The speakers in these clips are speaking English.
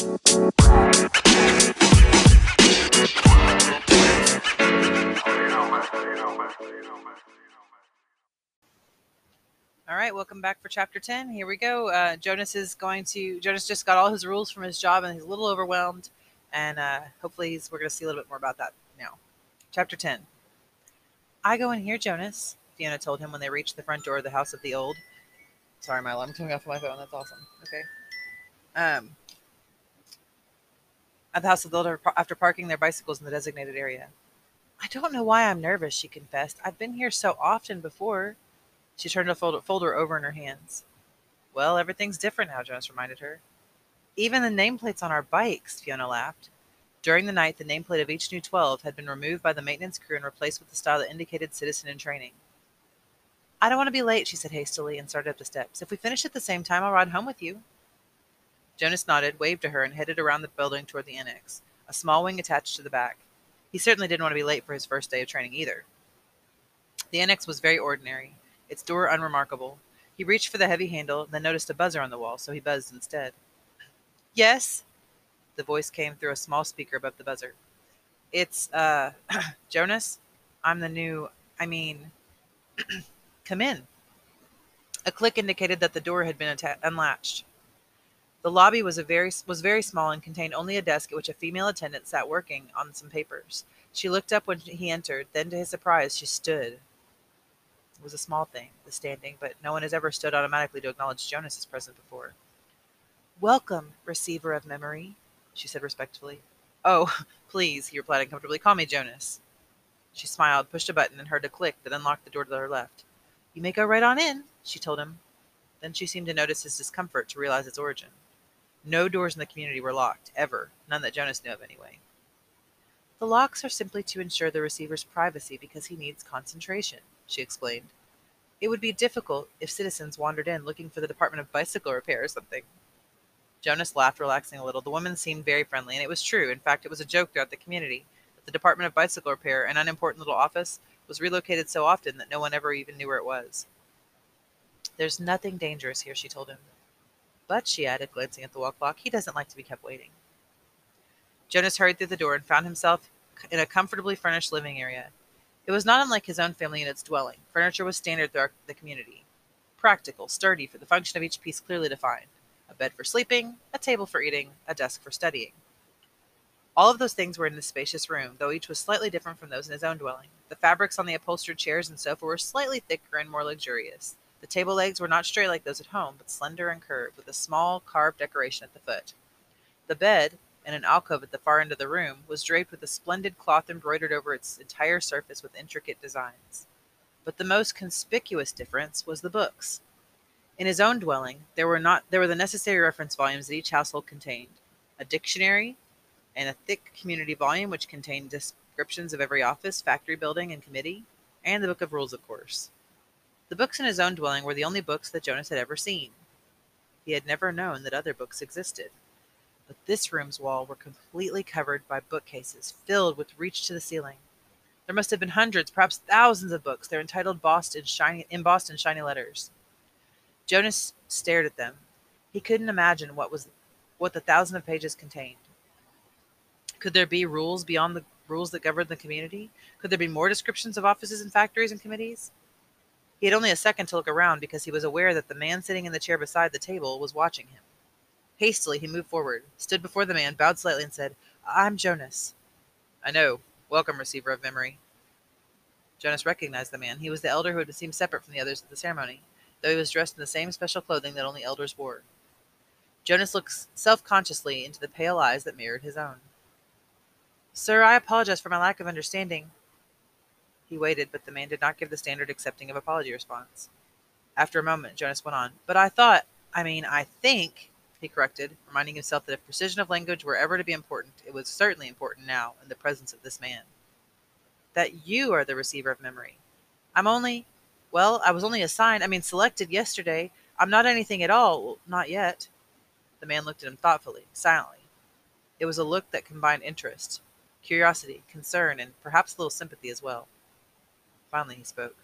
All right, welcome back for chapter 10. Here we go. Uh, Jonas is going to, Jonas just got all his rules from his job and he's a little overwhelmed. And uh, hopefully he's, we're going to see a little bit more about that now. Chapter 10. I go in here, Jonas, Fiona told him when they reached the front door of the house of the old. Sorry, my alarm coming off my phone. That's awesome. Okay. Um, at the house of the old after parking their bicycles in the designated area. I don't know why I'm nervous, she confessed. I've been here so often before. She turned a folder over in her hands. Well, everything's different now, Jonas reminded her. Even the nameplates on our bikes, Fiona laughed. During the night, the nameplate of each new 12 had been removed by the maintenance crew and replaced with the style that indicated citizen in training. I don't want to be late, she said hastily and started up the steps. If we finish at the same time, I'll ride home with you. Jonas nodded, waved to her, and headed around the building toward the annex, a small wing attached to the back. He certainly didn't want to be late for his first day of training either. The annex was very ordinary its door unremarkable. He reached for the heavy handle, then noticed a buzzer on the wall, so he buzzed instead. Yes? The voice came through a small speaker above the buzzer. It's, uh, Jonas? I'm the new, I mean, come in. A click indicated that the door had been atta- unlatched. The lobby was a very was very small and contained only a desk at which a female attendant sat working on some papers. She looked up when he entered, then to his surprise she stood, it was a small thing, the standing, but no one has ever stood automatically to acknowledge Jonas as present before. Welcome, receiver of memory, she said respectfully. Oh, please, he replied uncomfortably. Call me Jonas. She smiled, pushed a button, and heard a click that unlocked the door to her left. You may go right on in, she told him. Then she seemed to notice his discomfort to realize its origin. No doors in the community were locked, ever, none that Jonas knew of anyway. The locks are simply to ensure the receiver's privacy because he needs concentration she explained. It would be difficult if citizens wandered in looking for the Department of Bicycle Repair or something. Jonas laughed, relaxing a little. The woman seemed very friendly, and it was true. In fact, it was a joke throughout the community that the Department of Bicycle Repair, an unimportant little office, was relocated so often that no one ever even knew where it was. There's nothing dangerous here, she told him. But, she added, glancing at the wall clock, he doesn't like to be kept waiting. Jonas hurried through the door and found himself in a comfortably furnished living area. It was not unlike his own family in its dwelling. Furniture was standard throughout the community. Practical, sturdy, for the function of each piece clearly defined. A bed for sleeping, a table for eating, a desk for studying. All of those things were in this spacious room, though each was slightly different from those in his own dwelling. The fabrics on the upholstered chairs and sofa were slightly thicker and more luxurious. The table legs were not straight like those at home, but slender and curved, with a small carved decoration at the foot. The bed, in an alcove at the far end of the room, was draped with a splendid cloth embroidered over its entire surface with intricate designs. But the most conspicuous difference was the books. In his own dwelling, there were not there were the necessary reference volumes that each household contained, a dictionary, and a thick community volume which contained descriptions of every office, factory building, and committee, and the book of rules, of course. The books in his own dwelling were the only books that Jonas had ever seen. He had never known that other books existed but this room's walls were completely covered by bookcases filled with reach to the ceiling. There must have been hundreds, perhaps thousands of books. They're entitled Boston shiny, embossed in shiny letters. Jonas stared at them. He couldn't imagine what was what the thousand of pages contained. Could there be rules beyond the rules that govern the community? Could there be more descriptions of offices and factories and committees? He had only a second to look around because he was aware that the man sitting in the chair beside the table was watching him. Hastily, he moved forward, stood before the man, bowed slightly, and said, I'm Jonas. I know. Welcome, receiver of memory. Jonas recognized the man. He was the elder who had seemed separate from the others at the ceremony, though he was dressed in the same special clothing that only elders wore. Jonas looked self consciously into the pale eyes that mirrored his own. Sir, I apologize for my lack of understanding. He waited, but the man did not give the standard accepting of apology response. After a moment, Jonas went on, But I thought, I mean, I think he corrected, reminding himself that if precision of language were ever to be important, it was certainly important now in the presence of this man. That you are the receiver of memory. I'm only, well, I was only assigned, I mean, selected yesterday. I'm not anything at all, well, not yet. The man looked at him thoughtfully, silently. It was a look that combined interest, curiosity, concern, and perhaps a little sympathy as well. Finally, he spoke.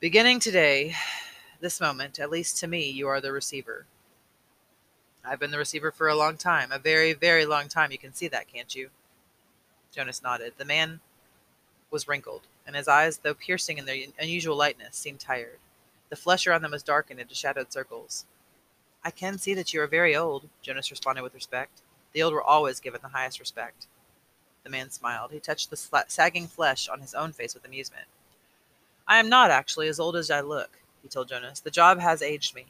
Beginning today, this moment, at least to me, you are the receiver. I've been the receiver for a long time, a very, very long time. You can see that, can't you? Jonas nodded. The man was wrinkled, and his eyes, though piercing in their unusual lightness, seemed tired. The flesh around them was darkened into shadowed circles. I can see that you are very old, Jonas responded with respect. The old were always given the highest respect. The man smiled. He touched the sla- sagging flesh on his own face with amusement. I am not actually as old as I look, he told Jonas. The job has aged me.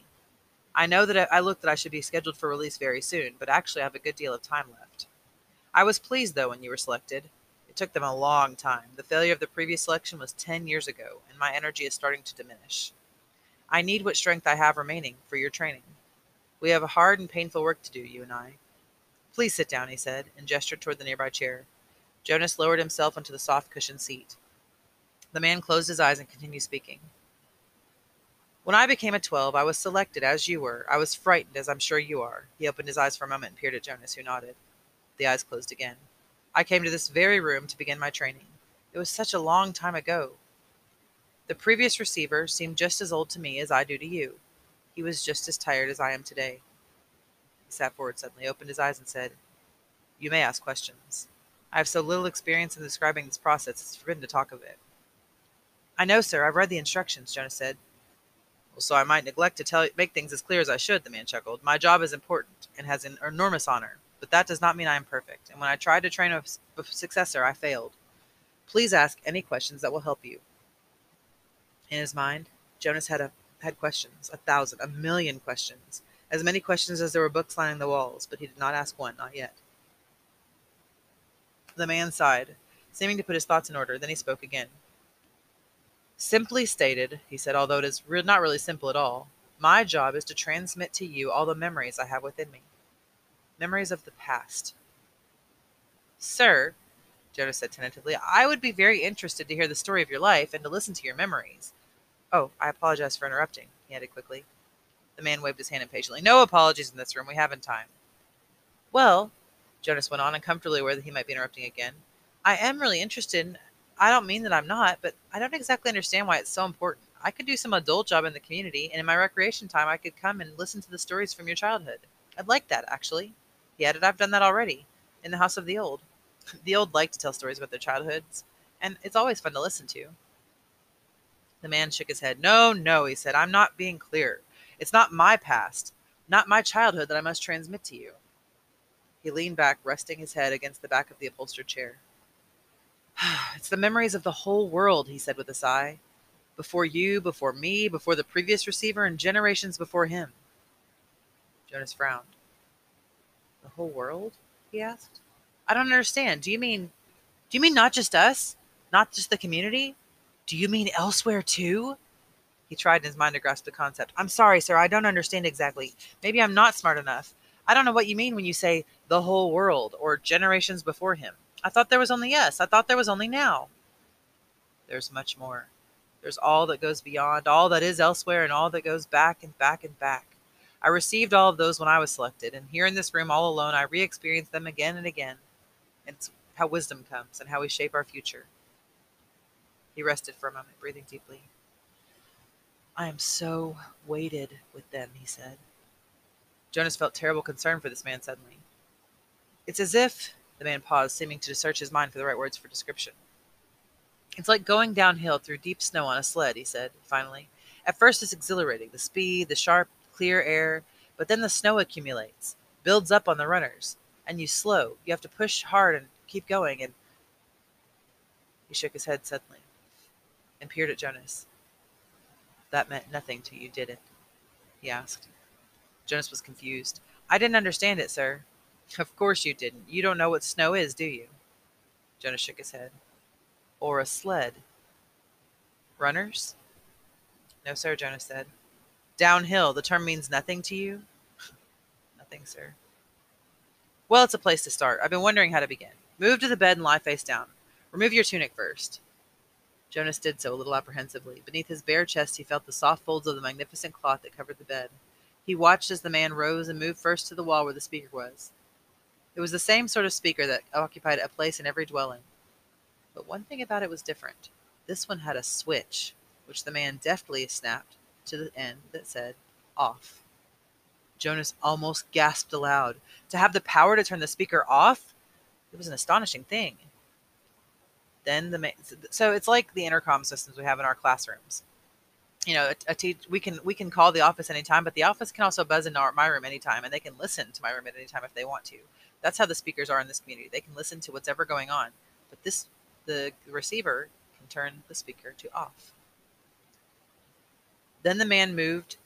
I know that I look that I should be scheduled for release very soon, but actually I have a good deal of time left. I was pleased, though, when you were selected. It took them a long time. The failure of the previous selection was ten years ago, and my energy is starting to diminish. I need what strength I have remaining for your training. We have a hard and painful work to do, you and I. Please sit down, he said, and gestured toward the nearby chair. Jonas lowered himself onto the soft cushioned seat. The man closed his eyes and continued speaking. When I became a 12, I was selected as you were. I was frightened, as I'm sure you are. He opened his eyes for a moment and peered at Jonas, who nodded. The eyes closed again. I came to this very room to begin my training. It was such a long time ago. The previous receiver seemed just as old to me as I do to you. He was just as tired as I am today. He sat forward suddenly, opened his eyes, and said, You may ask questions. I have so little experience in describing this process, it's forbidden to talk of it. I know, sir. I've read the instructions, Jonas said. Well, so I might neglect to tell, make things as clear as I should, the man chuckled. My job is important and has an enormous honor, but that does not mean I am perfect. And when I tried to train a, successor, I failed. Please ask any questions that will help you. In his mind, Jonas had a, had questions, a thousand, a million questions, as many questions as there were books lining the walls, but he did not ask one, not yet. The man sighed, seeming to put his thoughts in order. Then he spoke again. Simply stated, he said, although it is re- not really simple at all, my job is to transmit to you all the memories I have within me. Memories of the past. Sir, Jonas said tentatively, I would be very interested to hear the story of your life and to listen to your memories. Oh, I apologize for interrupting, he added quickly. The man waved his hand impatiently. No apologies in this room. We haven't time. Well, Jonas went on, uncomfortably aware that he might be interrupting again, I am really interested I don't mean that I'm not, but I don't exactly understand why it's so important. I could do some adult job in the community, and in my recreation time, I could come and listen to the stories from your childhood. I'd like that, actually. He added, I've done that already in the House of the Old. The old like to tell stories about their childhoods, and it's always fun to listen to. The man shook his head. No, no, he said, I'm not being clear. It's not my past, not my childhood that I must transmit to you. He leaned back, resting his head against the back of the upholstered chair. It's the memories of the whole world, he said with a sigh. Before you, before me, before the previous receiver, and generations before him. Jonas frowned. The whole world? he asked. I don't understand. Do you mean do you mean not just us? Not just the community? Do you mean elsewhere too? He tried in his mind to grasp the concept. I'm sorry, sir, I don't understand exactly. Maybe I'm not smart enough. I don't know what you mean when you say the whole world or generations before him. I thought there was only yes. I thought there was only now. There's much more. There's all that goes beyond, all that is elsewhere, and all that goes back and back and back. I received all of those when I was selected, and here in this room all alone, I re experienced them again and again. It's how wisdom comes and how we shape our future. He rested for a moment, breathing deeply. I am so weighted with them, he said. Jonas felt terrible concern for this man suddenly. It's as if the man paused, seeming to search his mind for the right words for description. It's like going downhill through deep snow on a sled, he said, finally. At first, it's exhilarating the speed, the sharp, clear air, but then the snow accumulates, builds up on the runners, and you slow. You have to push hard and keep going, and. He shook his head suddenly and peered at Jonas. That meant nothing to you, did it? he asked. Jonas was confused. I didn't understand it, sir. Of course you didn't. You don't know what snow is, do you? Jonas shook his head. Or a sled. Runners? No, sir, Jonas said. Downhill, the term means nothing to you? nothing, sir. Well, it's a place to start. I've been wondering how to begin. Move to the bed and lie face down. Remove your tunic first. Jonas did so a little apprehensively. Beneath his bare chest, he felt the soft folds of the magnificent cloth that covered the bed. He watched as the man rose and moved first to the wall where the speaker was. It was the same sort of speaker that occupied a place in every dwelling. But one thing about it was different. This one had a switch, which the man deftly snapped to the end that said off. Jonas almost gasped aloud. To have the power to turn the speaker off? It was an astonishing thing. Then the man. so it's like the intercom systems we have in our classrooms. You know, a, a we can we can call the office anytime, but the office can also buzz in our, my room anytime, and they can listen to my room at any time if they want to. That's how the speakers are in this community. They can listen to what's ever going on, but this the receiver can turn the speaker to off. Then the man moved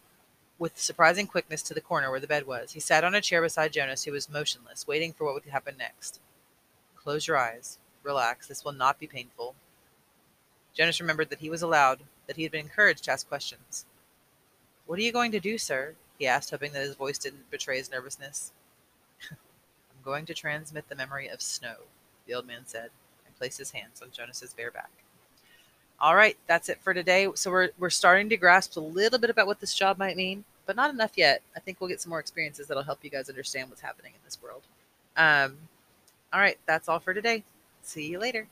with surprising quickness to the corner where the bed was. He sat on a chair beside Jonas, who was motionless, waiting for what would happen next. Close your eyes. Relax. This will not be painful. Jonas remembered that he was allowed, that he had been encouraged to ask questions. What are you going to do, sir? he asked, hoping that his voice didn't betray his nervousness. I'm going to transmit the memory of snow, the old man said, and placed his hands on Jonas's bare back. All right, that's it for today. So we're we're starting to grasp a little bit about what this job might mean, but not enough yet. I think we'll get some more experiences that'll help you guys understand what's happening in this world. Um, all right, that's all for today. See you later.